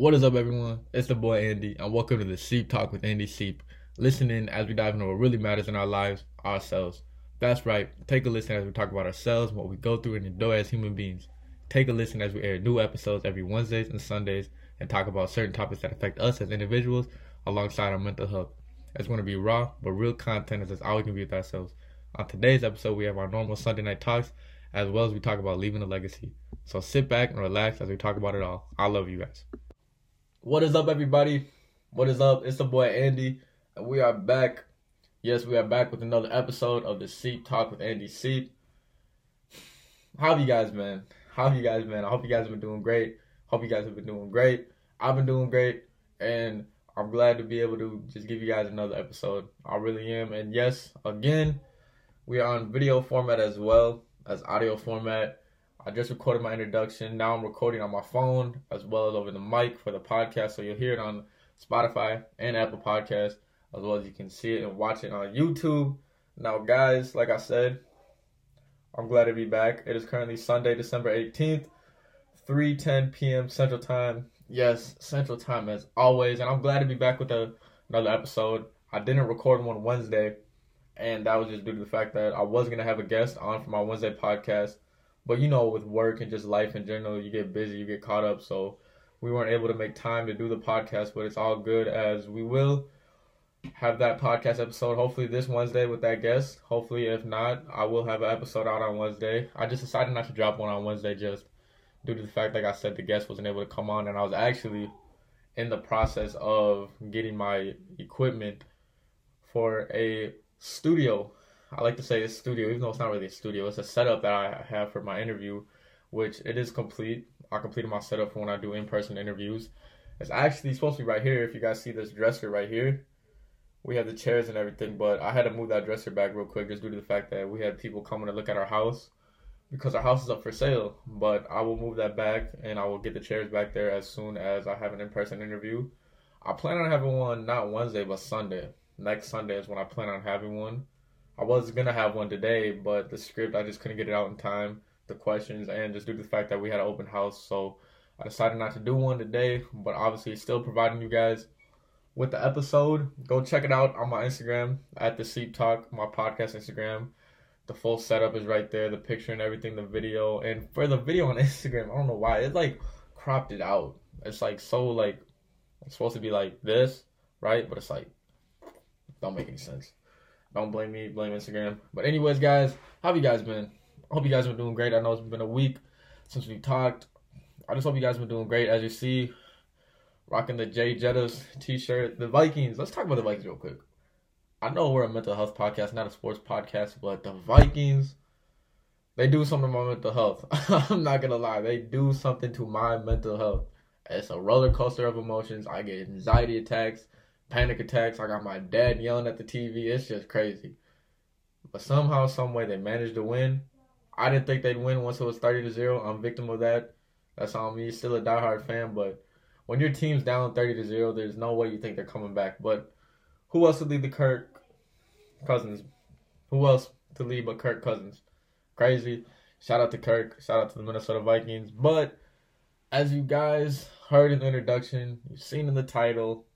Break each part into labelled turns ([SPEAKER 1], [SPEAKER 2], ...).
[SPEAKER 1] What is up, everyone? It's the boy Andy, and welcome to the Seep Talk with Andy Seep. Listen in as we dive into what really matters in our lives, ourselves. That's right. Take a listen as we talk about ourselves, what we go through, and enjoy as human beings. Take a listen as we air new episodes every Wednesdays and Sundays and talk about certain topics that affect us as individuals alongside our mental health. It's going to be raw, but real content as it's always going to be with ourselves. On today's episode, we have our normal Sunday night talks as well as we talk about leaving a legacy. So sit back and relax as we talk about it all. I love you guys. What is up, everybody? What is up? It's the boy Andy, and we are back. Yes, we are back with another episode of the Seep Talk with Andy Seep. How have you guys been? How have you guys been? I hope you guys have been doing great. Hope you guys have been doing great. I've been doing great, and I'm glad to be able to just give you guys another episode. I really am. And yes, again, we are on video format as well as audio format. I just recorded my introduction. Now I'm recording on my phone as well as over the mic for the podcast. So you'll hear it on Spotify and Apple Podcasts, as well as you can see it and watch it on YouTube. Now, guys, like I said, I'm glad to be back. It is currently Sunday, December 18th, 3:10 p.m. Central Time. Yes, Central Time as always, and I'm glad to be back with a, another episode. I didn't record one Wednesday and that was just due to the fact that I was gonna have a guest on for my Wednesday podcast, but you know, with work and just life in general, you get busy, you get caught up, so we weren't able to make time to do the podcast. But it's all good as we will have that podcast episode hopefully this Wednesday with that guest. Hopefully, if not, I will have an episode out on Wednesday. I just decided not to drop one on Wednesday just due to the fact, like I said, the guest wasn't able to come on, and I was actually in the process of getting my equipment for a studio. I like to say it's studio, even though it's not really a studio. It's a setup that I have for my interview, which it is complete. I completed my setup for when I do in-person interviews. It's actually supposed to be right here. If you guys see this dresser right here, we have the chairs and everything, but I had to move that dresser back real quick just due to the fact that we had people coming to look at our house because our house is up for sale. But I will move that back and I will get the chairs back there as soon as I have an in-person interview. I plan on having one not Wednesday but Sunday next Sunday is when I plan on having one. I was gonna have one today, but the script I just couldn't get it out in time. The questions and just due to the fact that we had an open house, so I decided not to do one today. But obviously, still providing you guys with the episode. Go check it out on my Instagram at the Seep Talk, my podcast Instagram. The full setup is right there, the picture and everything, the video. And for the video on Instagram, I don't know why it like cropped it out. It's like so like it's supposed to be like this, right? But it's like don't make any sense. Don't blame me, blame Instagram. But anyways, guys, how have you guys been? I hope you guys have been doing great. I know it's been a week since we talked. I just hope you guys have been doing great. As you see, rocking the Jay Jettas t-shirt. The Vikings. Let's talk about the Vikings real quick. I know we're a mental health podcast, not a sports podcast, but the Vikings, they do something to my mental health. I'm not gonna lie, they do something to my mental health. It's a roller coaster of emotions. I get anxiety attacks panic attacks. I got my dad yelling at the TV. It's just crazy. But somehow, some way, they managed to win. I didn't think they'd win once it was thirty to zero. I'm victim of that. That's on me. Still a diehard fan, but when your team's down thirty to zero, there's no way you think they're coming back. But who else to lead the Kirk Cousins? Who else to lead but Kirk Cousins? Crazy. Shout out to Kirk. Shout out to the Minnesota Vikings. But as you guys heard in the introduction, you've seen in the title,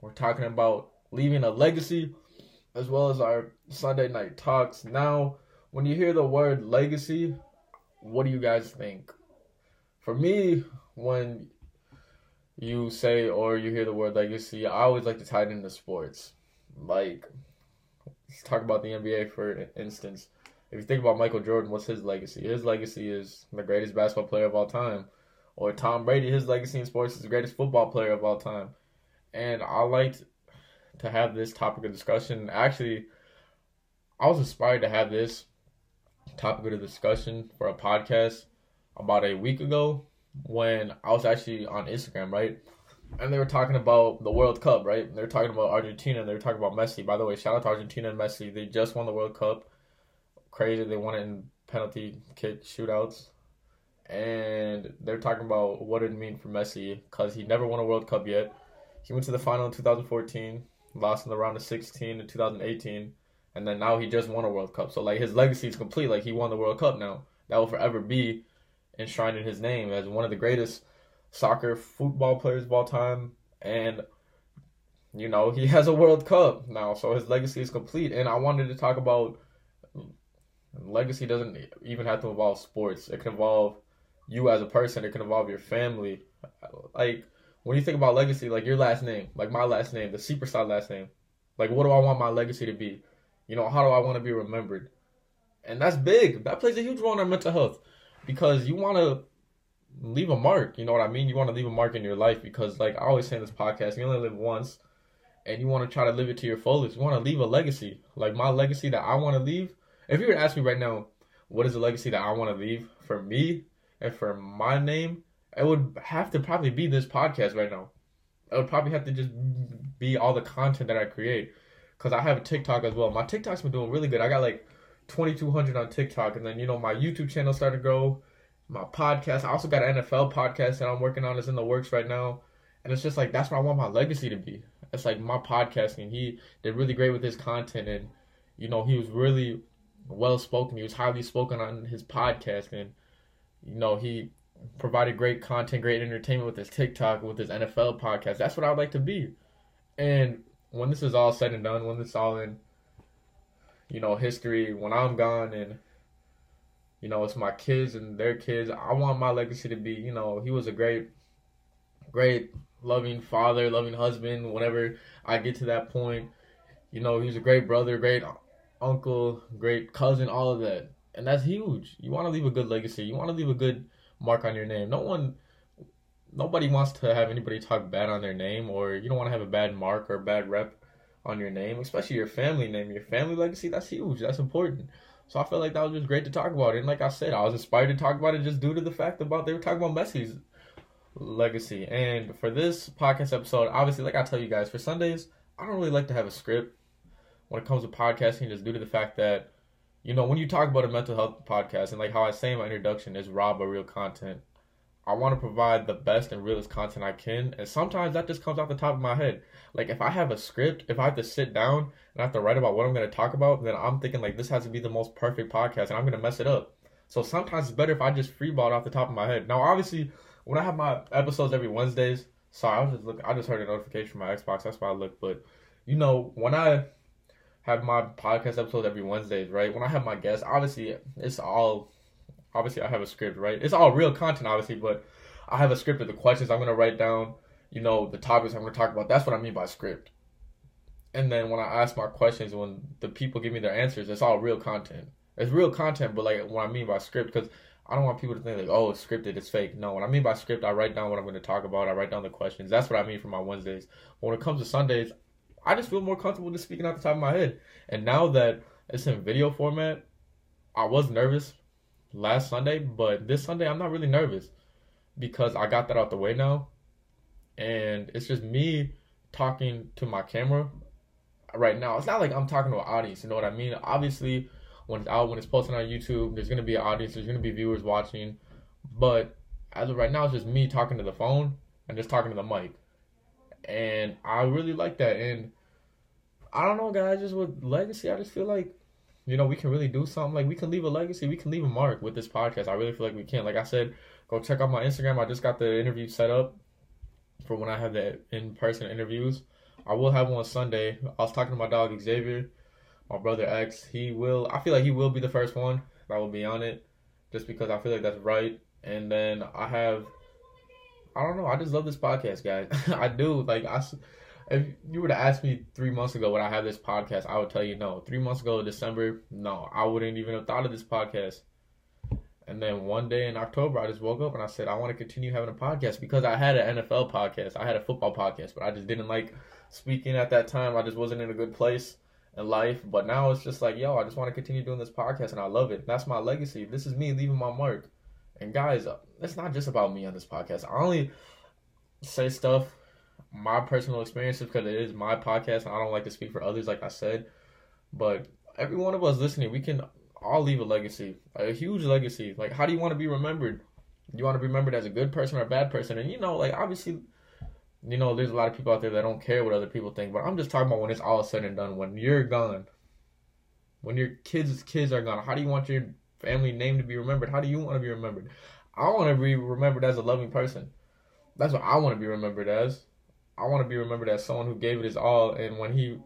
[SPEAKER 1] we're talking about leaving a legacy as well as our Sunday night talks. Now, when you hear the word legacy, what do you guys think? For me, when you say or you hear the word legacy, I always like to tie it into sports. Like, let's talk about the NBA for instance. If you think about Michael Jordan, what's his legacy? His legacy is the greatest basketball player of all time. Or Tom Brady, his legacy in sports is the greatest football player of all time and I liked to have this topic of discussion. Actually, I was inspired to have this topic of discussion for a podcast about a week ago when I was actually on Instagram, right? And they were talking about the World Cup, right? They were talking about Argentina. And they were talking about Messi. By the way, shout out to Argentina and Messi. They just won the World Cup. Crazy. They won it in penalty kick shootouts. And they're talking about what it mean for Messi because he never won a World Cup yet he went to the final in 2014, lost in the round of 16 in 2018, and then now he just won a World Cup. So like his legacy is complete. Like he won the World Cup now. That will forever be enshrined in his name as one of the greatest soccer football players of all time, and you know he has a World Cup now, so his legacy is complete. And I wanted to talk about legacy doesn't even have to involve sports. It can involve you as a person. It can involve your family. Like when you think about legacy, like your last name, like my last name, the superstar last name. Like what do I want my legacy to be? You know, how do I want to be remembered? And that's big. That plays a huge role in our mental health because you want to leave a mark. You know what I mean? You want to leave a mark in your life because, like I always say in this podcast, you only live once, and you want to try to live it to your fullest. You want to leave a legacy. Like my legacy that I want to leave. If you were to ask me right now, what is the legacy that I want to leave for me and for my name, it would have to probably be this podcast right now. It would probably have to just be all the content that I create. Cause I have a TikTok as well. My TikTok's been doing really good. I got like 2,200 on TikTok, and then you know my YouTube channel started to grow. My podcast. I also got an NFL podcast that I'm working on. It's in the works right now, and it's just like that's what I want my legacy to be. It's like my podcasting. He did really great with his content, and you know he was really well spoken. He was highly spoken on his podcast, and you know he provided great content, great entertainment with his TikTok, with his NFL podcast. That's what I'd like to be. And when this is all said and done, when this all in, you know, history, when I'm gone and, you know, it's my kids and their kids, I want my legacy to be, you know, he was a great, great, loving father, loving husband. Whenever I get to that point, you know, he was a great brother, great uncle, great cousin, all of that. And that's huge. You want to leave a good legacy. You want to leave a good mark on your name. No one nobody wants to have anybody talk bad on their name or you don't want to have a bad mark or bad rep on your name, especially your family name, your family legacy. That's huge. That's important. So I feel like that was just great to talk about. And like I said, I was inspired to talk about it just due to the fact about they were talking about Messi's legacy. And for this podcast episode, obviously, like I tell you guys, for Sundays, I don't really like to have a script when it comes to podcasting, just due to the fact that, you know, when you talk about a mental health podcast, and like how I say in my introduction, is raw but real content. I want to provide the best and realest content I can, and sometimes that just comes off the top of my head. Like if I have a script, if I have to sit down and I have to write about what I'm going to talk about, then I'm thinking like this has to be the most perfect podcast, and I'm going to mess it up. So sometimes it's better if I just freeball off the top of my head. Now, obviously, when I have my episodes every Wednesdays, sorry, I was just look. I just heard a notification from my Xbox. That's why I look. But you know, when I have my podcast episodes every Wednesdays, right? When I have my guests, obviously it's all obviously I have a script, right? It's all real content, obviously, but I have a script of the questions I'm gonna write down. You know, the topics I'm gonna talk about. That's what I mean by script. And then when I ask my questions, when the people give me their answers, it's all real content. It's real content, but like what I mean by script, because I don't want people to think like, oh, it's scripted, it's fake. No, what I mean by script, I write down what I'm going to talk about. I write down the questions. That's what I mean for my Wednesdays. When it comes to Sundays, I just feel more comfortable just speaking off the top of my head. And now that it's in video format, I was nervous last Sunday, but this Sunday I'm not really nervous because I got that out the way now. And it's just me talking to my camera right now. It's not like I'm talking to an audience, you know what I mean? Obviously, when it's out, when it's posted on YouTube, there's gonna be an audience, there's gonna be viewers watching. But as of right now, it's just me talking to the phone and just talking to the mic. And I really like that. And I don't know, guys, just with legacy, I just feel like you know, we can really do something. Like we can leave a legacy, we can leave a mark with this podcast. I really feel like we can. Like I said, go check out my Instagram. I just got the interview set up for when I have the in person interviews. I will have one Sunday. I was talking to my dog Xavier, my brother X. He will. I feel like he will be the first one that will be on it, just because I feel like that's right. And then I have. I don't know. I just love this podcast, guys. I do. Like I if you were to ask me three months ago when I had this podcast, I would tell you no. Three months ago, December, no, I wouldn't even have thought of this podcast. And then one day in October, I just woke up and I said, I want to continue having a podcast because I had an NFL podcast, I had a football podcast, but I just didn't like speaking at that time. I just wasn't in a good place in life. But now it's just like, yo, I just want to continue doing this podcast and I love it. That's my legacy. This is me leaving my mark. And guys, it's not just about me on this podcast. I only say stuff my personal experiences because it is my podcast and I don't like to speak for others, like I said. But every one of us listening, we can all leave a legacy, a huge legacy. Like, how do you want to be remembered? Do you want to be remembered as a good person or a bad person? And you know, like obviously, you know, there's a lot of people out there that don't care what other people think. But I'm just talking about when it's all said and done, when you're gone, when your kids' kids are gone. How do you want your family name to be remembered? How do you want to be remembered? I want to be remembered as a loving person. That's what I want to be remembered as. I want to be remembered as someone who gave it his all, and when he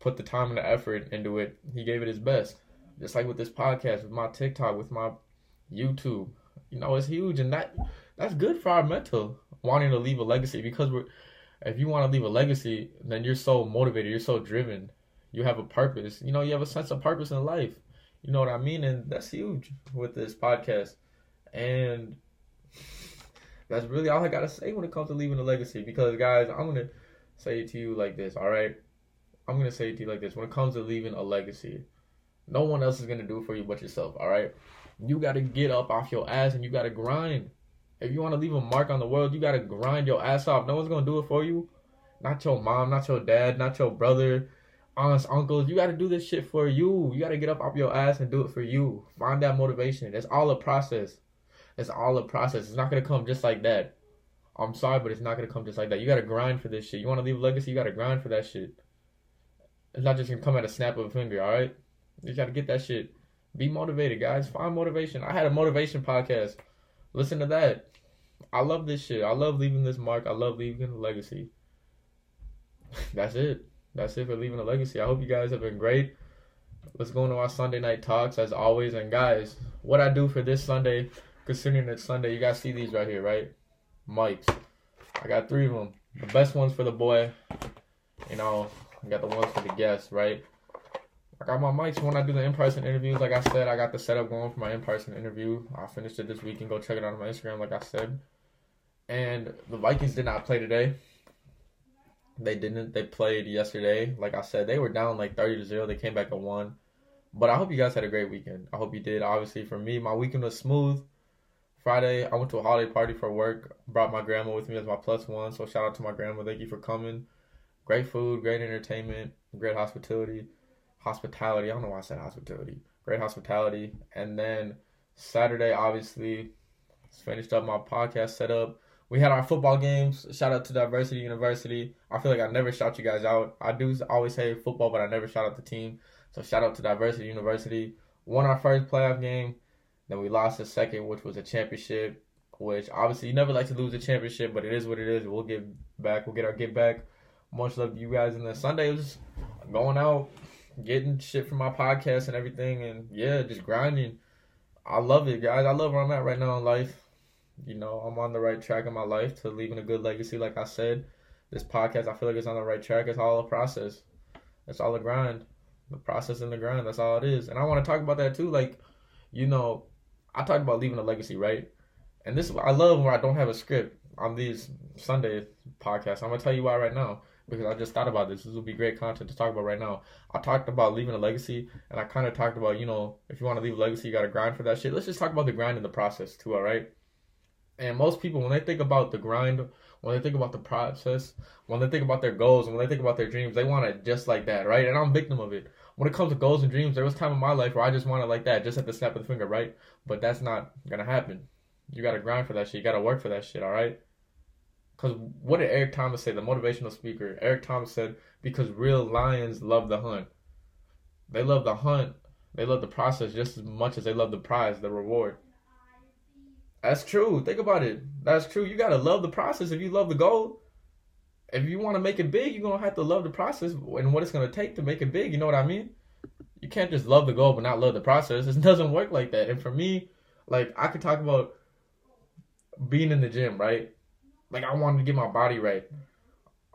[SPEAKER 1] put the time and the effort into it, he gave it his best. Just like with this podcast, with my TikTok, with my YouTube, you know, it's huge, and that that's good for our mental wanting to leave a legacy because we're. If you want to leave a legacy, then you're so motivated, you're so driven, you have a purpose. You know, you have a sense of purpose in life. You know what I mean? And that's huge with this podcast. And that's really all I gotta say when it comes to leaving a legacy. Because guys, I'm gonna say it to you like this, all right? I'm gonna say it to you like this. When it comes to leaving a legacy, no one else is gonna do it for you but yourself, all right? You gotta get up off your ass and you gotta grind. If you want to leave a mark on the world, you gotta grind your ass off. No one's gonna do it for you. Not your mom, not your dad, not your brother, aunts, uncles. You gotta do this shit for you. You gotta get up off your ass and do it for you. Find that motivation. It's all a process. It's all a process. It's not gonna come just like that. I'm sorry, but it's not gonna come just like that. You gotta grind for this shit. You wanna leave a legacy, you gotta grind for that shit. It's not just gonna come at a snap of a finger, alright? You gotta get that shit. Be motivated, guys. Find motivation. I had a motivation podcast. Listen to that. I love this shit. I love leaving this mark. I love leaving a legacy. That's it. That's it for leaving a legacy. I hope you guys have been great. Let's go into our Sunday night talks as always. And guys, what I do for this Sunday, considering it's Sunday, you guys see these right here, right? Mics. I got three of them. The best ones for the boy. You know, I got the ones for the guests, right? I got my mics when I do the in-person interviews. Like I said, I got the setup going for my in-person interview. I finished it this week and go check it out on my Instagram, like I said. And the Vikings did not play today. They didn't. They played yesterday. Like I said, they were down like thirty to zero. They came back at one. But I hope you guys had a great weekend. I hope you did. Obviously, for me, my weekend was smooth. Friday, I went to a holiday party for work. Brought my grandma with me as my plus one. So shout out to my grandma. Thank you for coming. Great food, great entertainment, great hospitality hospitality. I don't know why I said hospitality. Great hospitality. And then Saturday, obviously, finished up my podcast setup. We had our football games. Shout out to Diversity University. I feel like I never shout you guys out. I do always say football, but I never shout out the team. So shout out to Diversity University. Won our first playoff game. Then we lost the second, which was a championship. Which obviously you never like to lose a championship, but it is what it is. We'll get back. We'll get our get back. Much love to you guys. And then Sunday was going out, getting shit from my podcast and everything, and yeah, just grinding. I love it, guys. I love where I'm at right now in life. You know, I'm on the right track in my life to leaving a good legacy. Like I said, this podcast, I feel like it's on the right track. It's all a process. It's all a grind. The process and the grind. That's all it is. And I want to talk about that too. Like, you know, I talked about leaving a legacy, right? And this, I love where I don't have a script on these Sunday podcasts. I'm gonna tell you why right now because I just thought about this. This would be great content to talk about right now. I talked about leaving a legacy, and I kind of talked about, you know, if you want to leave a legacy, you got to grind for that shit. Let's just talk about the grind and the process too, all right? And most people, when they think about the grind, when they think about the process, when they think about their goals, and when they think about their dreams, they want it just like that, right? And I'm victim of it. When it comes to goals and dreams, there was time in my life where I just wanted like that, just at the snap of the finger, right? But that's not gonna happen. You gotta grind for that shit. You gotta work for that shit, all right? Because what did Eric Thomas say, the motivational speaker? Eric Thomas said, because real lions love the hunt. They love the hunt. They love the process just as much as they love the prize, the reward. That's true. Think about it. That's true. You gotta love the process if you love the goal. If you want to make it big, you're gonna have to love the process and what it's gonna take to make it big. You know what I mean? You can't just love the goal but not love the process. It doesn't work like that. And for me, like I could talk about being in the gym, right? Like I wanted to get my body right.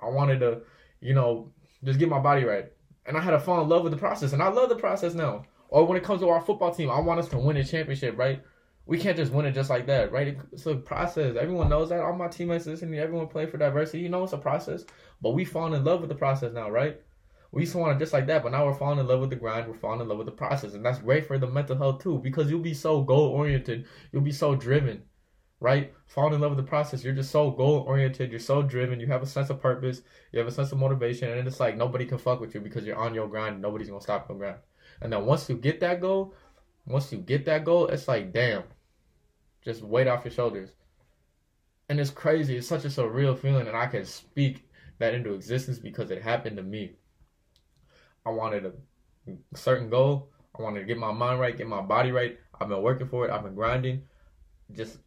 [SPEAKER 1] I wanted to, you know, just get my body right. And I had to fall in love with the process. And I love the process now. Or when it comes to our football team, I want us to win a championship, right? We can't just win it just like that, right? It's a process. Everyone knows that. All my teammates listening, everyone play for diversity. You know it's a process. But we falling in love with the process now, right? We used to want it just like that, but now we're falling in love with the grind. We're falling in love with the process, and that's great for the mental health too, because you'll be so goal oriented. You'll be so driven right? Falling in love with the process. You're just so goal oriented. You're so driven. You have a sense of purpose. You have a sense of motivation, and it's like nobody can fuck with you because you're on your grind. Nobody's gonna stop your grind. And then once you get that goal, once you get that goal, it's like damn, just weight off your shoulders. And it's crazy. It's such a surreal feeling, and I can speak that into existence because it happened to me. I wanted a certain goal. I wanted to get my mind right, get my body right. I've been working for it. I've been grinding. Just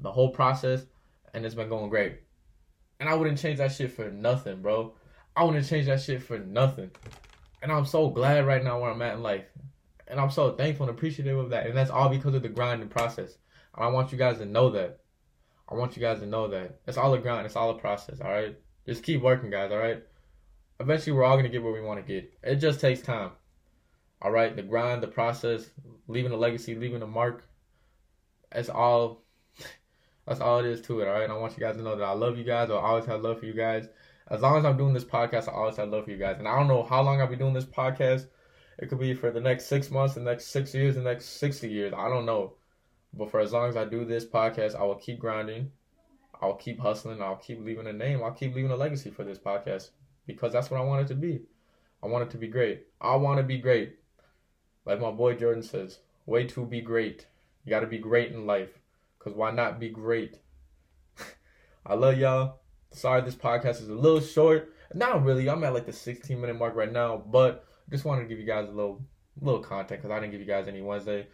[SPEAKER 1] the whole process, and it's been going great. And I wouldn't change that shit for nothing, bro. I wouldn't change that shit for nothing. And I'm so glad right now where I'm at in life. And I'm so thankful and appreciative of that. And that's all because of the grind and process. I want you guys to know that. I want you guys to know that. It's all a grind. It's all a process, all right? Just keep working, guys, all right? Eventually, we're all going to get where we want to get. It just takes time. All right? The grind, the process, leaving a legacy, leaving a mark. It's all that's all it is to it, all right? I want you guys to know that I love you guys. I always have love for you guys. As long as I'm doing this podcast, I always have love for you guys. And I don't know how long I'll be doing this podcast. It could be for the next six months, the next six years, the next 60 years. I don't know. But for as long as I do this podcast, I will keep grinding. I'll keep hustling. I'll keep leaving a name. I'll keep leaving a legacy for this podcast because that's what I want it to be. I want it to be great. I want to be great. Like my boy Jordan says, way to be great. You got to be great in life because why not be great? I love y'all. Sorry this podcast is a little short. Not really. I'm at like the 16 minute mark right now, but just wanted to give you guys a little little content because I didn't give you guys any Wednesday.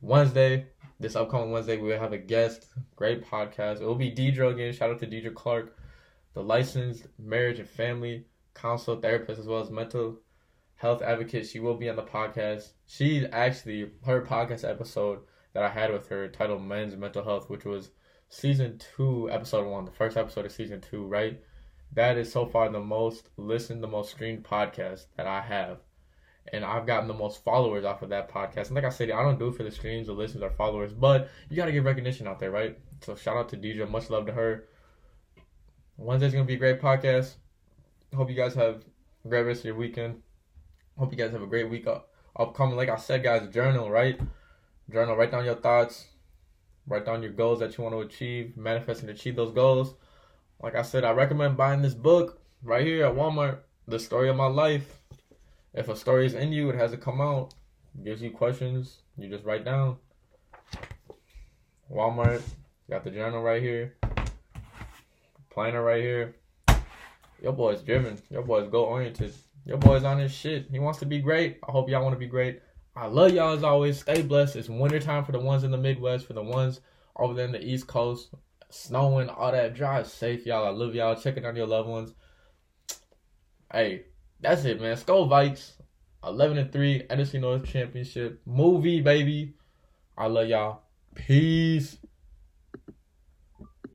[SPEAKER 1] Wednesday, this upcoming Wednesday, we will have a guest. Great podcast. It will be Deidre again. Shout out to Deidre Clark, the licensed marriage and family counselor therapist as well as mental health advocate. She will be on the podcast. She actually her podcast episode that I had with her titled Men's Mental Health, which was season two, episode one, the first episode of season two, right? That is so far the most listened, the most streamed podcast that I have and I've gotten the most followers off of that podcast. And like I said, I don't do it for the streams, the listeners or followers, but you got to get recognition out there, right? So shout out to Deidre. Much love to her. Wednesday's going to be a great podcast. Hope you guys have a great rest of your weekend. Hope you guys have a great week up, upcoming. Like I said, guys, journal, right? Journal, write down your thoughts, write down your goals that you want to achieve, manifest and achieve those goals. Like I said, I recommend buying this book right here at Walmart, The Story of My Life if a story is in you, it has to come out. Gives you questions, you just write down. Walmart, got the journal right here. Planner right here. Your boy's driven. Your boy's goal oriented. Your boy's on his shit. He wants to be great. I hope y'all want to be great. I love y'all as always. Stay blessed. It's wintertime for the ones in the Midwest, for the ones over there in the East Coast. Snowing, all that. Drive safe, y'all. I love y'all. Checking on your loved ones. Hey, that's it, man. Skol Vikes, 11 and 3, NFC North Championship. Movie, baby. I love y'all. Peace.